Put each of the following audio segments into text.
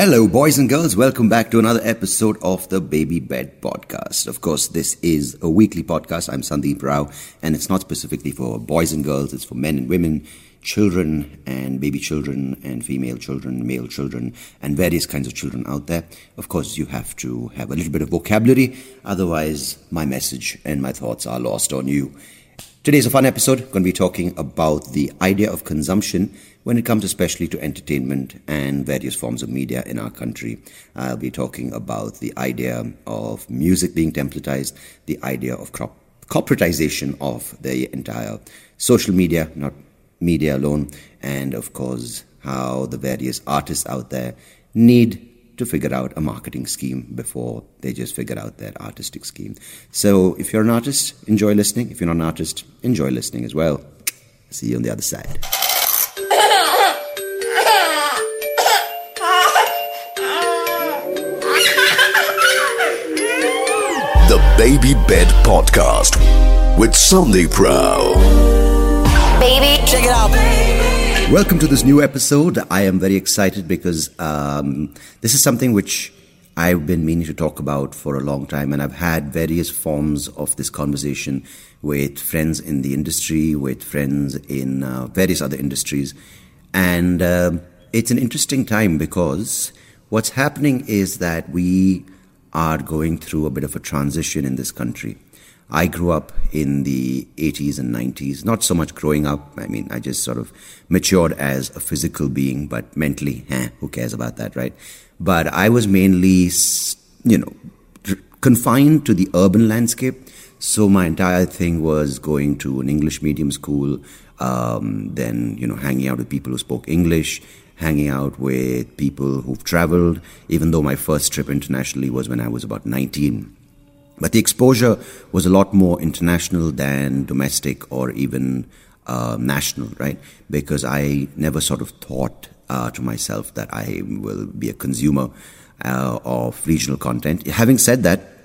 Hello, boys and girls. Welcome back to another episode of the Baby Bed Podcast. Of course, this is a weekly podcast. I'm Sandeep Rao, and it's not specifically for boys and girls, it's for men and women, children and baby children, and female children, male children, and various kinds of children out there. Of course, you have to have a little bit of vocabulary, otherwise, my message and my thoughts are lost on you. Today's a fun episode. We're Going to be talking about the idea of consumption when it comes especially to entertainment and various forms of media in our country. I'll be talking about the idea of music being templatized, the idea of crop- corporatization of the entire social media, not media alone, and of course, how the various artists out there need to figure out a marketing scheme before they just figure out their artistic scheme. So if you're an artist, enjoy listening. If you're not an artist, enjoy listening as well. See you on the other side. The Baby Bed Podcast with Sandeep Rao. Baby, check it out. Welcome to this new episode. I am very excited because um, this is something which I've been meaning to talk about for a long time, and I've had various forms of this conversation with friends in the industry, with friends in uh, various other industries, and um it's an interesting time because what's happening is that we are going through a bit of a transition in this country. I grew up in the 80s and 90s, not so much growing up. I mean, I just sort of matured as a physical being, but mentally, eh, who cares about that, right? But I was mainly, you know, confined to the urban landscape. So my entire thing was going to an English medium school, um, then, you know, hanging out with people who spoke English, hanging out with people who've traveled, even though my first trip internationally was when I was about 19. But the exposure was a lot more international than domestic or even uh, national, right? Because I never sort of thought uh, to myself that I will be a consumer uh, of regional content. Having said that,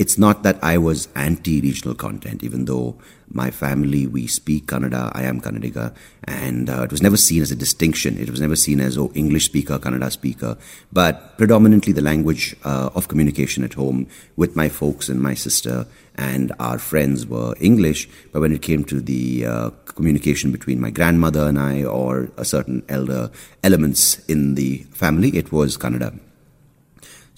it's not that I was anti-regional content, even though my family, we speak Kannada, I am Kannadiga, and uh, it was never seen as a distinction. It was never seen as, oh, English speaker, Kannada speaker, but predominantly the language uh, of communication at home with my folks and my sister and our friends were English, but when it came to the uh, communication between my grandmother and I or a certain elder elements in the family, it was Kannada.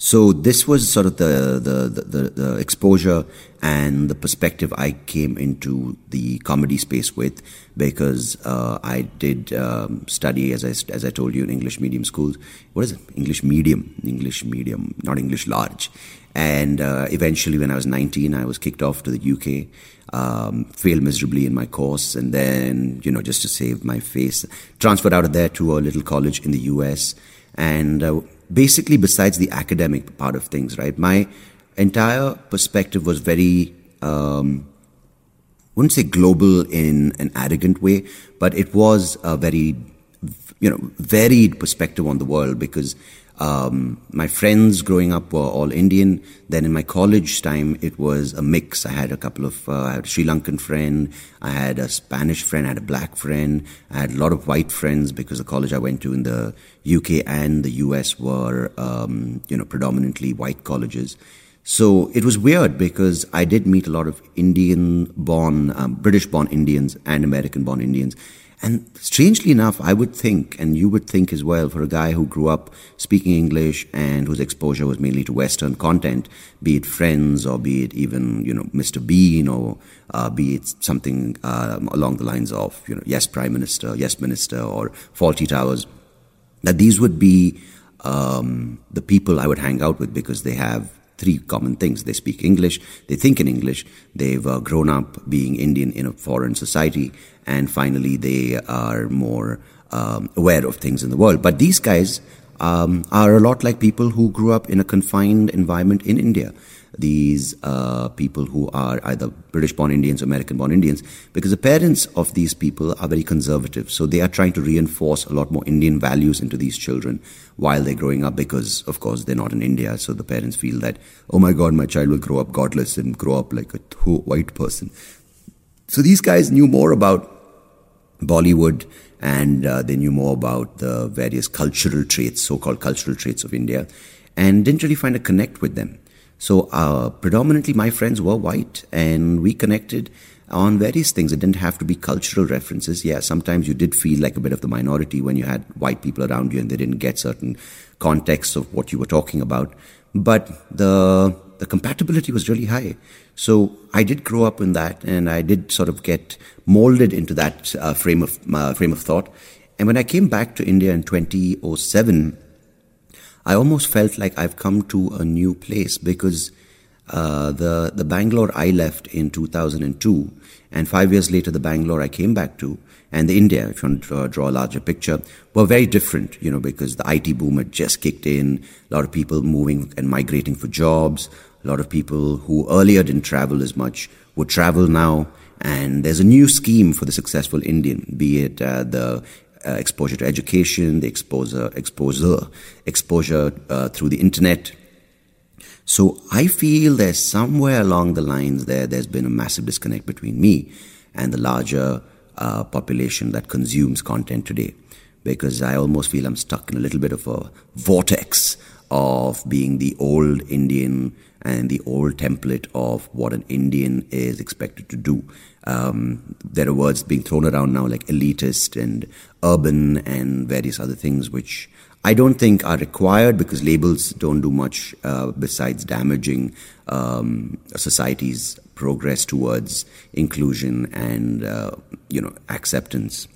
So this was sort of the, the, the, the, exposure and the perspective I came into the comedy space with because uh, I did um, study, as I, as I told you, in English medium schools. What is it? English medium. English medium, not English large. And uh, eventually, when I was 19, I was kicked off to the UK, um, failed miserably in my course, and then, you know, just to save my face, transferred out of there to a little college in the US. And uh, basically, besides the academic part of things, right, my entire perspective was very, um, wouldn't say global in an arrogant way, but it was a very, you know, varied perspective on the world because um, my friends growing up were all Indian. Then in my college time, it was a mix. I had a couple of, uh, I had a Sri Lankan friend, I had a Spanish friend, I had a black friend, I had a lot of white friends because the college I went to in the UK and the US were, um, you know, predominantly white colleges. So it was weird because I did meet a lot of Indian born, um, British born Indians and American born Indians. And strangely enough, I would think, and you would think as well, for a guy who grew up speaking English and whose exposure was mainly to Western content, be it Friends or be it even, you know, Mr. Bean or uh, be it something um, along the lines of, you know, Yes, Prime Minister, Yes, Minister or Fawlty Towers, that these would be um, the people I would hang out with because they have three common things. They speak English, they think in English, they've uh, grown up being Indian in a foreign society, and finally they are more um, aware of things in the world. But these guys um, are a lot like people who grew up in a confined environment in India. These uh, people who are either British born Indians or American born Indians, because the parents of these people are very conservative. So they are trying to reinforce a lot more Indian values into these children while they're growing up, because of course they're not in India. So the parents feel that, oh my God, my child will grow up godless and grow up like a white person. So these guys knew more about Bollywood, and uh, they knew more about the various cultural traits, so-called cultural traits of India, and didn't really find a connect with them. So uh, predominantly my friends were white, and we connected on various things. It didn't have to be cultural references. Yeah, sometimes you did feel like a bit of the minority when you had white people around you and they didn't get certain context of what you were talking about. But the the compatibility was really high. So I did grow up in that, and I did sort of get molded into that uh, frame of uh, frame of thought. And when I came back to India in 2007, I almost felt like I've come to a new place because uh, the the Bangalore I left in 2002, and five years later the Bangalore I came back to, and the India, if you want to draw a larger picture, were very different. You know, because the IT boom had just kicked in, a lot of people moving and migrating for jobs, a lot of people who earlier didn't travel as much would travel now. And there's a new scheme for the successful Indian, be it uh, the uh, exposure to education, the exposure, exposure, exposure uh, through the internet. So I feel there's somewhere along the lines there, there's been a massive disconnect between me and the larger uh, population that consumes content today. Because I almost feel I'm stuck in a little bit of a vortex of being the old Indian and the old template of what an Indian is expected to do. Um, there are words being thrown around now like elitist and urban and various other things, which I don't think are required because labels don't do much uh, besides damaging um, society's progress towards inclusion and uh, you know acceptance.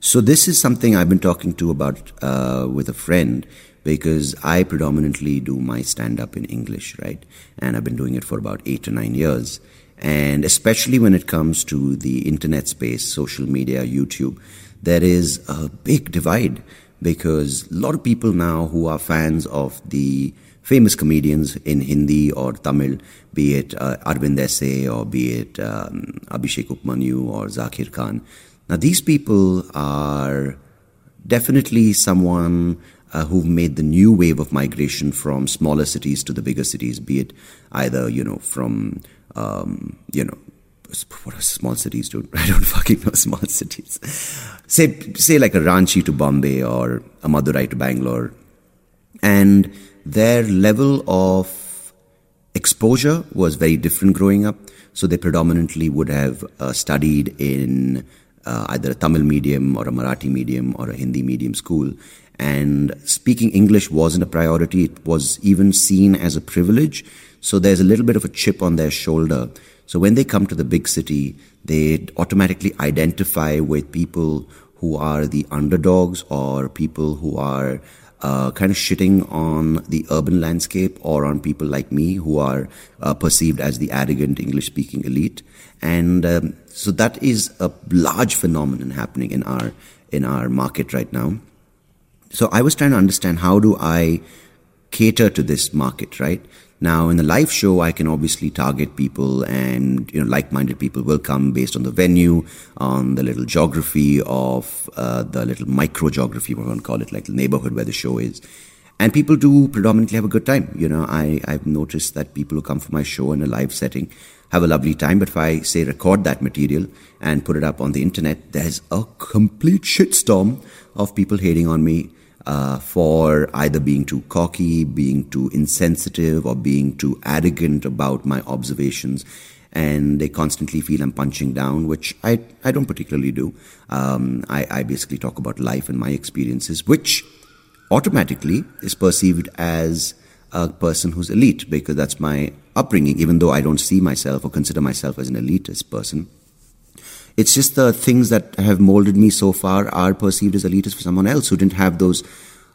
So this is something I've been talking to about uh, with a friend because I predominantly do my stand up in English, right? And I've been doing it for about eight to nine years. And especially when it comes to the internet space, social media, YouTube, there is a big divide because a lot of people now who are fans of the famous comedians in Hindi or Tamil, be it uh, Aravind SA or be it um, Abhishek Upmanyu or Zakir Khan. Now, these people are definitely someone uh, who've made the new wave of migration from smaller cities to the bigger cities, be it either, you know, from, um, you know, what are small cities do? I don't fucking know small cities. Say, say like a Ranchi to Bombay or a Madurai to Bangalore. And their level of exposure was very different growing up. So they predominantly would have uh, studied in uh, either a Tamil medium or a Marathi medium or a Hindi medium school and speaking English wasn't a priority. It was even seen as a privilege. So there's a little bit of a chip on their shoulder. So when they come to the big city, they automatically identify with people who are the underdogs or people who are uh, kind of shitting on the urban landscape or on people like me who are uh, perceived as the arrogant English speaking elite. And um, so that is a large phenomenon happening in our in our market right now. So I was trying to understand how do I cater to this market, right? Now, in the live show, I can obviously target people and, you know, like-minded people will come based on the venue, on the little geography of uh, the little micro geography, we want to call it, like the neighborhood where the show is. And people do predominantly have a good time. You know, I, I've noticed that people who come for my show in a live setting have a lovely time. But if I say record that material and put it up on the internet, there's a complete shitstorm of people hating on me uh, for either being too cocky, being too insensitive, or being too arrogant about my observations. And they constantly feel I'm punching down, which I, I don't particularly do. Um, I, I basically talk about life and my experiences, which automatically is perceived as a person who's elite because that's my upbringing, even though I don't see myself or consider myself as an elitist person. It's just the things that have molded me so far are perceived as elitist for someone else who didn't have those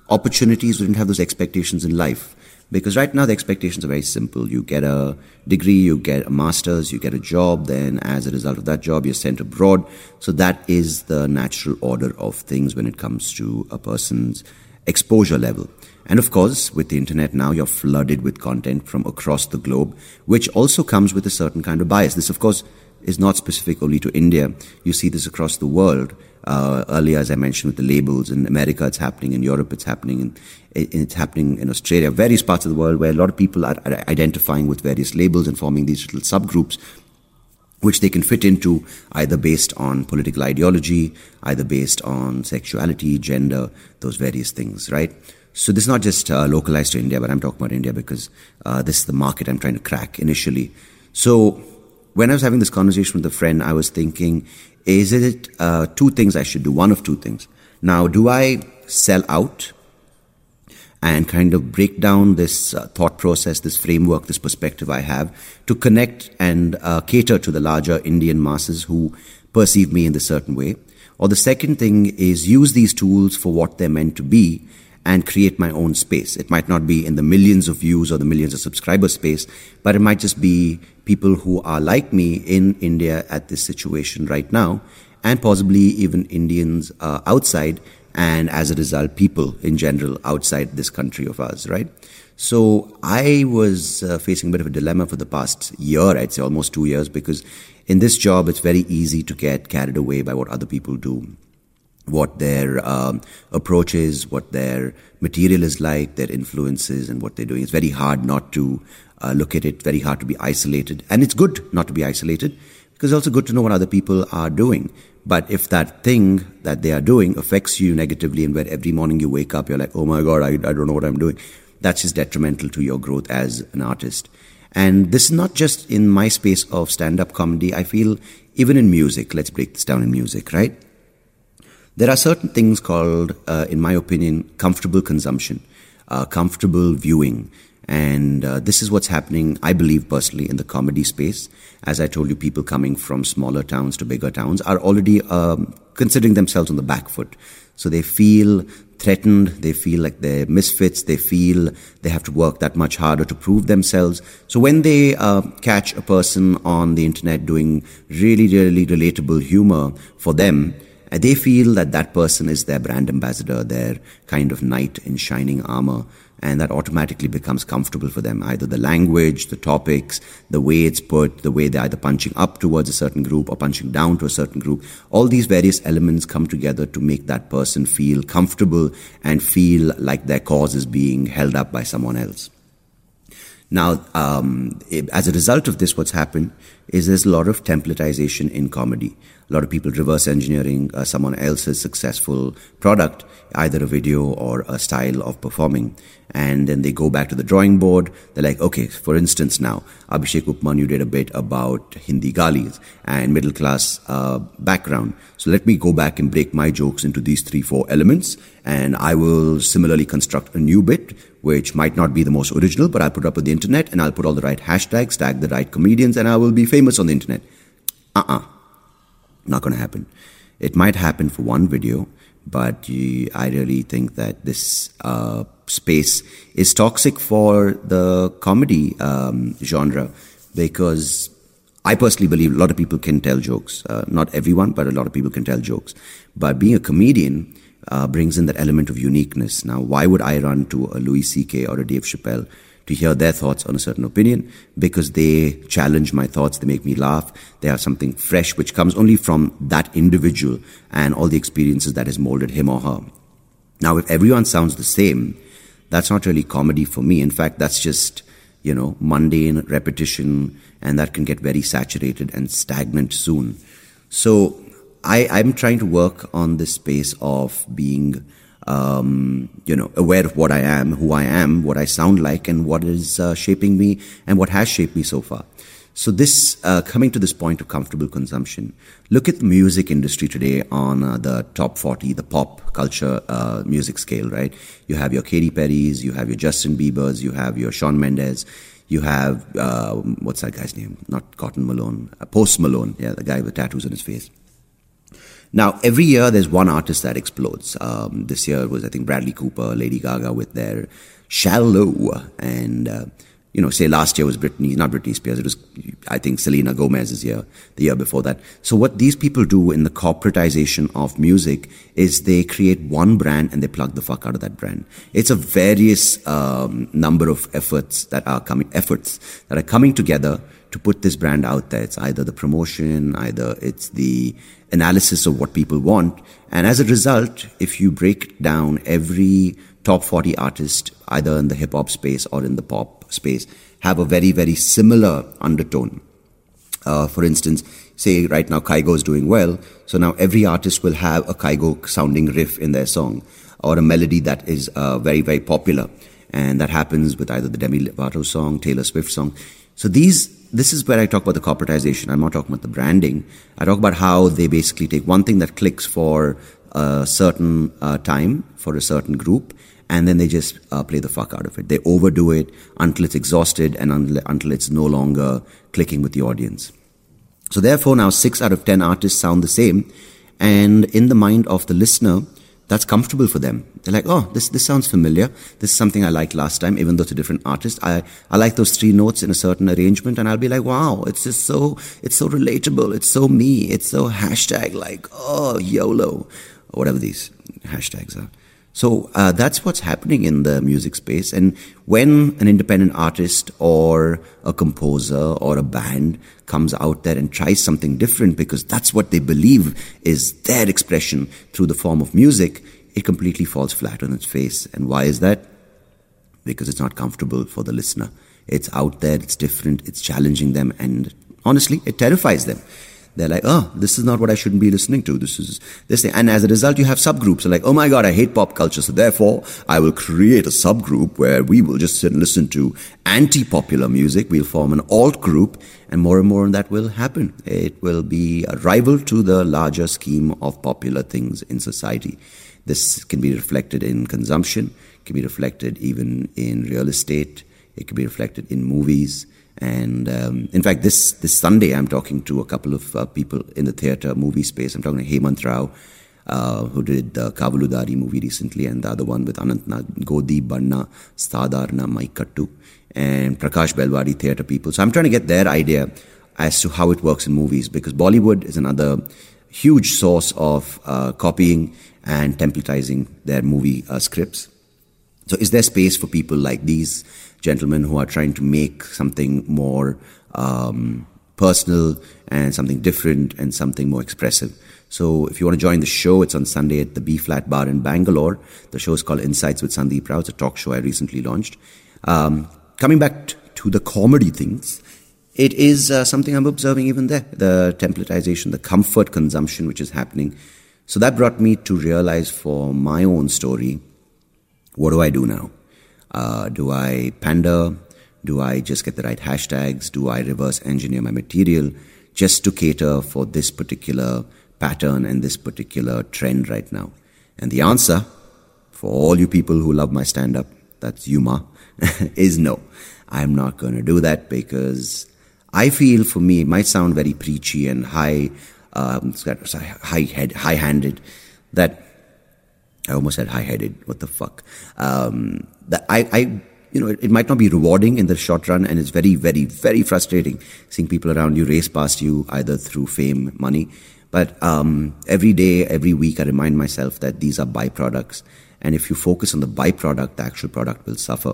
opportunities, who didn't have those expectations in life. Because right now the expectations are very simple. You get a degree, you get a master's, you get a job, then as a result of that job, you're sent abroad. So that is the natural order of things when it comes to a person's exposure level. And of course, with the internet now, you're flooded with content from across the globe, which also comes with a certain kind of bias. This, of course, is not specific only to India. You see this across the world. Uh, earlier, as I mentioned, with the labels in America, it's happening. In Europe, it's happening. In, it's happening in Australia, various parts of the world where a lot of people are, are identifying with various labels and forming these little subgroups. which they can fit into either based on political ideology, either based on sexuality, gender, those various things, right? So this is not just uh, localized to India, but I'm talking about India because uh, this is the market I'm trying to crack initially. So when I was having this conversation with a friend, I was thinking, is it uh, two things I should do? One of two things. Now, do I sell out and kind of break down this uh, thought process, this framework, this perspective I have to connect and uh, cater to the larger Indian masses who perceive me in a certain way. Or the second thing is use these tools for what they're meant to be and create my own space. It might not be in the millions of views or the millions of subscriber space, but it might just be people who are like me in India at this situation right now, and possibly even Indians uh, outside and as a result, people in general outside this country of ours, right? So I was uh, facing a bit of a dilemma for the past year, I'd say almost two years, because in this job, it's very easy to get carried away by what other people do, what their um, approach is, what their material is like, their influences, and what they're doing. It's very hard not to uh, look at it, very hard to be isolated. And it's good not to be isolated because it's also good to know what other people are doing. But if that thing that they are doing affects you negatively, and where every morning you wake up, you're like, oh my God, I, I don't know what I'm doing, that's just detrimental to your growth as an artist. And this is not just in my space of stand up comedy. I feel even in music, let's break this down in music, right? There are certain things called, uh, in my opinion, comfortable consumption, uh, comfortable viewing. And uh, this is what's happening, I believe personally, in the comedy space. As I told you, people coming from smaller towns to bigger towns are already um, considering themselves on the back foot. So they feel threatened, they feel like they're misfits, they feel they have to work that much harder to prove themselves. So when they uh, catch a person on the internet doing really, really relatable humor for them, Uh, they feel that that person is their brand ambassador, their kind of knight in shining armor and that automatically becomes comfortable for them. Either the language, the topics, the way it's put, the way they're either punching up towards a certain group or punching down to a certain group. All these various elements come together to make that person feel comfortable and feel like their cause is being held up by someone else. Now, um, as a result of this, what's happened is there's a lot of templatization in comedy. A lot of people reverse engineering uh, someone else's successful product, either a video or a style of performing and then they go back to the drawing board. They're like, okay, for instance, now Abhishek Upmanyu did a bit about Hindi galis and middle class uh, background. So let me go back and break my jokes into these three, four elements, and I will similarly construct a new bit, which might not be the most original, but I'll put it up on the internet and I'll put all the right hashtags, tag the right comedians, and I will be famous on the internet. Uh uh-uh. uh. Not gonna happen. It might happen for one video, but I really think that this uh, space is toxic for the comedy um, genre because I personally believe a lot of people can tell jokes. Uh, not everyone, but a lot of people can tell jokes. But being a comedian uh, brings in that element of uniqueness. Now, why would I run to a Louis C.K. or a Dave Chappelle to hear their thoughts on a certain opinion? Because they challenge my thoughts, they make me laugh, they have something fresh which comes only from that individual and all the experiences that has molded him or her. Now, if everyone sounds the same, that's not really comedy for me. In fact, that's just, you know, mundane repetition, and that can get very saturated and stagnant soon. So I, I'm trying to work on this space of being, um, you know, aware of what I am, who I am, what I sound like, and what is uh, shaping me, and what has shaped me so far. So this, uh, coming to this point of comfortable consumption, look at the music industry today on uh, the top 40, the pop culture uh, music scale, right? You have your Katy Perry's, you have your Justin Bieber's, you have your Shawn Mendes, you have, uh, what's that guy's name? Not Cotton Malone, uh, Post Malone, yeah, the guy with tattoos on his face. Now, every year there's one artist that explodes. Um, this year was, I think, Bradley Cooper, Lady Gaga with their Shallow, and uh, you know, say last year was Britney, not Britney Spears, it was, I think, Selena Gomez's year, the year before that. So what these people do in the corporatization of music is they create one brand and they plug the fuck out of that brand. It's a various um, number of efforts that are coming, efforts that are coming together to put this brand out there. It's either the promotion, either it's the analysis of what people want. And as a result, if you break down every top 40 artist, either in the hip hop space or in the pop space have a very, very similar undertone. Uh, for instance, say right now Kygo is doing well, so now every artist will have a Kygo sounding riff in their song or a melody that is uh, very, very popular. And that happens with either the Demi Lovato song, Taylor Swift song. So these, this is where I talk about the corporatization. I'm not talking about the branding. I talk about how they basically take one thing that clicks for a certain uh, time for a certain group and then they just uh, play the fuck out of it. They overdo it until it's exhausted and un- until it's no longer clicking with the audience. So therefore now six out of ten artists sound the same and in the mind of the listener, that's comfortable for them. They're like, oh, this, this sounds familiar. This is something I liked last time, even though it's a different artist. I, I like those three notes in a certain arrangement and I'll be like, wow, it's just so, it's so relatable. It's so me. It's so hashtag like, oh, YOLO, or whatever these hashtags are. So uh, that's what's happening in the music space. And when an independent artist or a composer or a band comes out there and tries something different because that's what they believe is their expression through the form of music, it completely falls flat on its face. And why is that? Because it's not comfortable for the listener. It's out there, it's different, it's challenging them, and honestly, it terrifies them they're like, oh, this is not what I shouldn't be listening to. This is this thing. And as a result, you have subgroups. Like, oh my God, I hate pop culture. So therefore, I will create a subgroup where we will just sit and listen to anti-popular music. We'll form an alt group and more and more of that will happen. It will be a rival to the larger scheme of popular things in society. This can be reflected in consumption, can be reflected even in real estate. It can be reflected in movies and um, in fact, this this Sunday, I'm talking to a couple of uh, people in the theatre movie space. I'm talking to Hemant Rao, uh, who did the Kavaludaari movie recently, and the other one with Anant Nag, Godi Banna, Sadharana, Mykattu, and Prakash Belwadi theatre people. So I'm trying to get their idea as to how it works in movies because Bollywood is another huge source of uh, copying and templatizing their movie uh, scripts. So is there space for people like these? gentlemen who are trying to make something more um, personal and something different and something more expressive. So if you want to join the show, it's on Sunday at the B Flat Bar in Bangalore. The show is called Insights with Sandeep Rao. It's a talk show I recently launched. Um, coming back to the comedy things, it is uh, something I'm observing even there. The templatization, the comfort consumption which is happening. So that brought me to realize for my own story, what do I do now? Uh, do I pander? Do I just get the right hashtags? Do I reverse engineer my material just to cater for this particular pattern and this particular trend right now? And the answer, for all you people who love my stand up, that's Yuma, is no. I'm not going to do that because I feel for me, it might sound very preachy and high, um, high head, high handed, that I almost said high headed. What the fuck? Um, that I, I, you know, it, it, might not be rewarding in the short run, and it's very, very, very frustrating seeing people around you race past you either through fame, money. But um, every day, every week, I remind myself that these are byproducts, and if you focus on the byproduct, the actual product will suffer.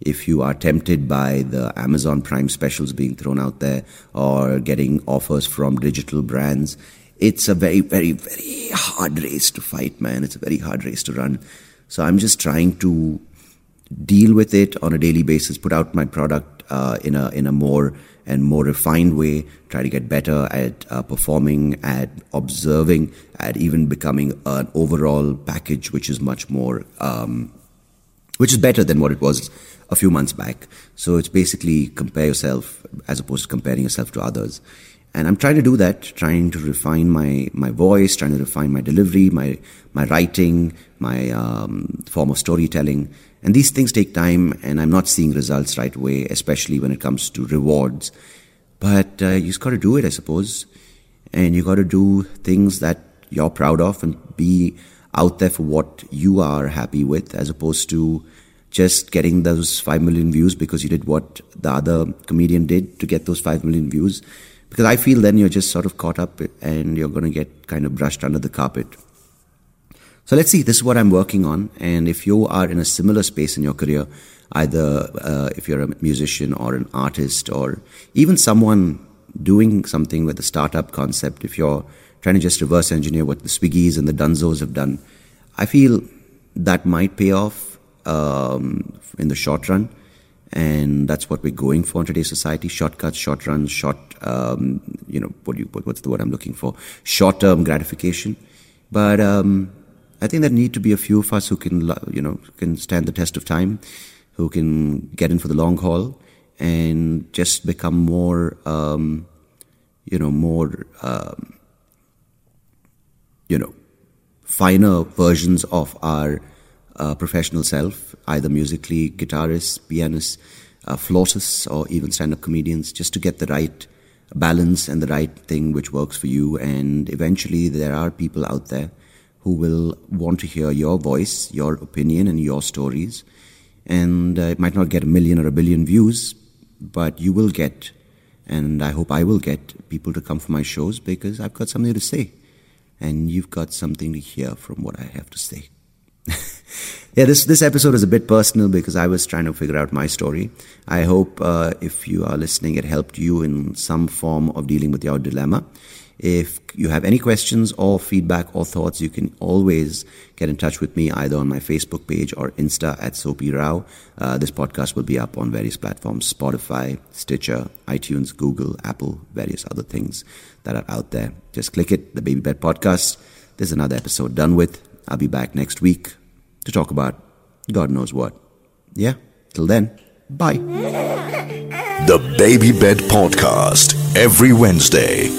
If you are tempted by the Amazon Prime specials being thrown out there or getting offers from digital brands, it's a very, very, very hard race to fight, man. It's a very hard race to run. So I'm just trying to deal with it on a daily basis, put out my product uh, in a in a more and more refined way, try to get better at uh, performing, at observing, at even becoming an overall package which is much more, um, which is better than what it was a few months back. So it's basically compare yourself as opposed to comparing yourself to others. And I'm trying to do that, trying to refine my, my voice, trying to refine my delivery, my, my writing, my um, form of storytelling. And these things take time, and I'm not seeing results right away, especially when it comes to rewards. But uh, you just got to do it, I suppose. And you've got to do things that you're proud of and be out there for what you are happy with, as opposed to just getting those 5 million views because you did what the other comedian did to get those 5 million views because I feel then you're just sort of caught up and you're going to get kind of brushed under the carpet. So let's see, this is what I'm working on. And if you are in a similar space in your career, either uh, if you're a musician or an artist or even someone doing something with a startup concept, if you're trying to just reverse engineer what the Swiggies and the Dunzos have done, I feel that might pay off um, in the short run and that's what we're going for in today's society shortcuts short runs short um, you know, what you, what, what's the word I'm looking for? Short term gratification. But um, I think there need to be a few of us who can, you know, can stand the test of time, who can get in for the long haul and just become more, um, you know, more, um, you know, finer versions of our uh, professional self, either musically, guitarists, pianists, uh, flautists, or even stand up comedians, just to get the right balance and the right thing which works for you. And eventually, there are people out there who will want to hear your voice, your opinion, and your stories. And uh, it might not get a million or a billion views, but you will get, and I hope I will get people to come for my shows because I've got something to say. And you've got something to hear from what I have to say. Yeah, this this episode is a bit personal because I was trying to figure out my story. I hope uh, if you are listening, it helped you in some form of dealing with your dilemma. If you have any questions or feedback or thoughts, you can always get in touch with me either on my Facebook page or Insta at Soapy Rao. Uh, this podcast will be up on various platforms Spotify, Stitcher, iTunes, Google, Apple, various other things that are out there. Just click it, the Baby Bed Podcast. There's another episode done with. I'll be back next week to talk about God knows what. Yeah, till then, bye. The Baby Bed Podcast, every Wednesday.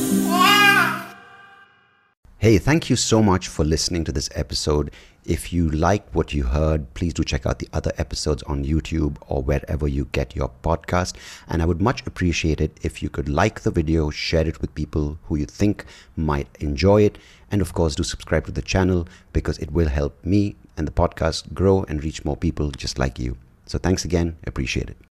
Hey, thank you so much for listening to this episode. If you liked what you heard, please do check out the other episodes on YouTube or wherever you get your podcast. And I would much appreciate it if you could like the video, share it with people who you think might enjoy it, and of course, do subscribe to the channel because it will help me and the podcast grow and reach more people just like you. So thanks again. Appreciate it.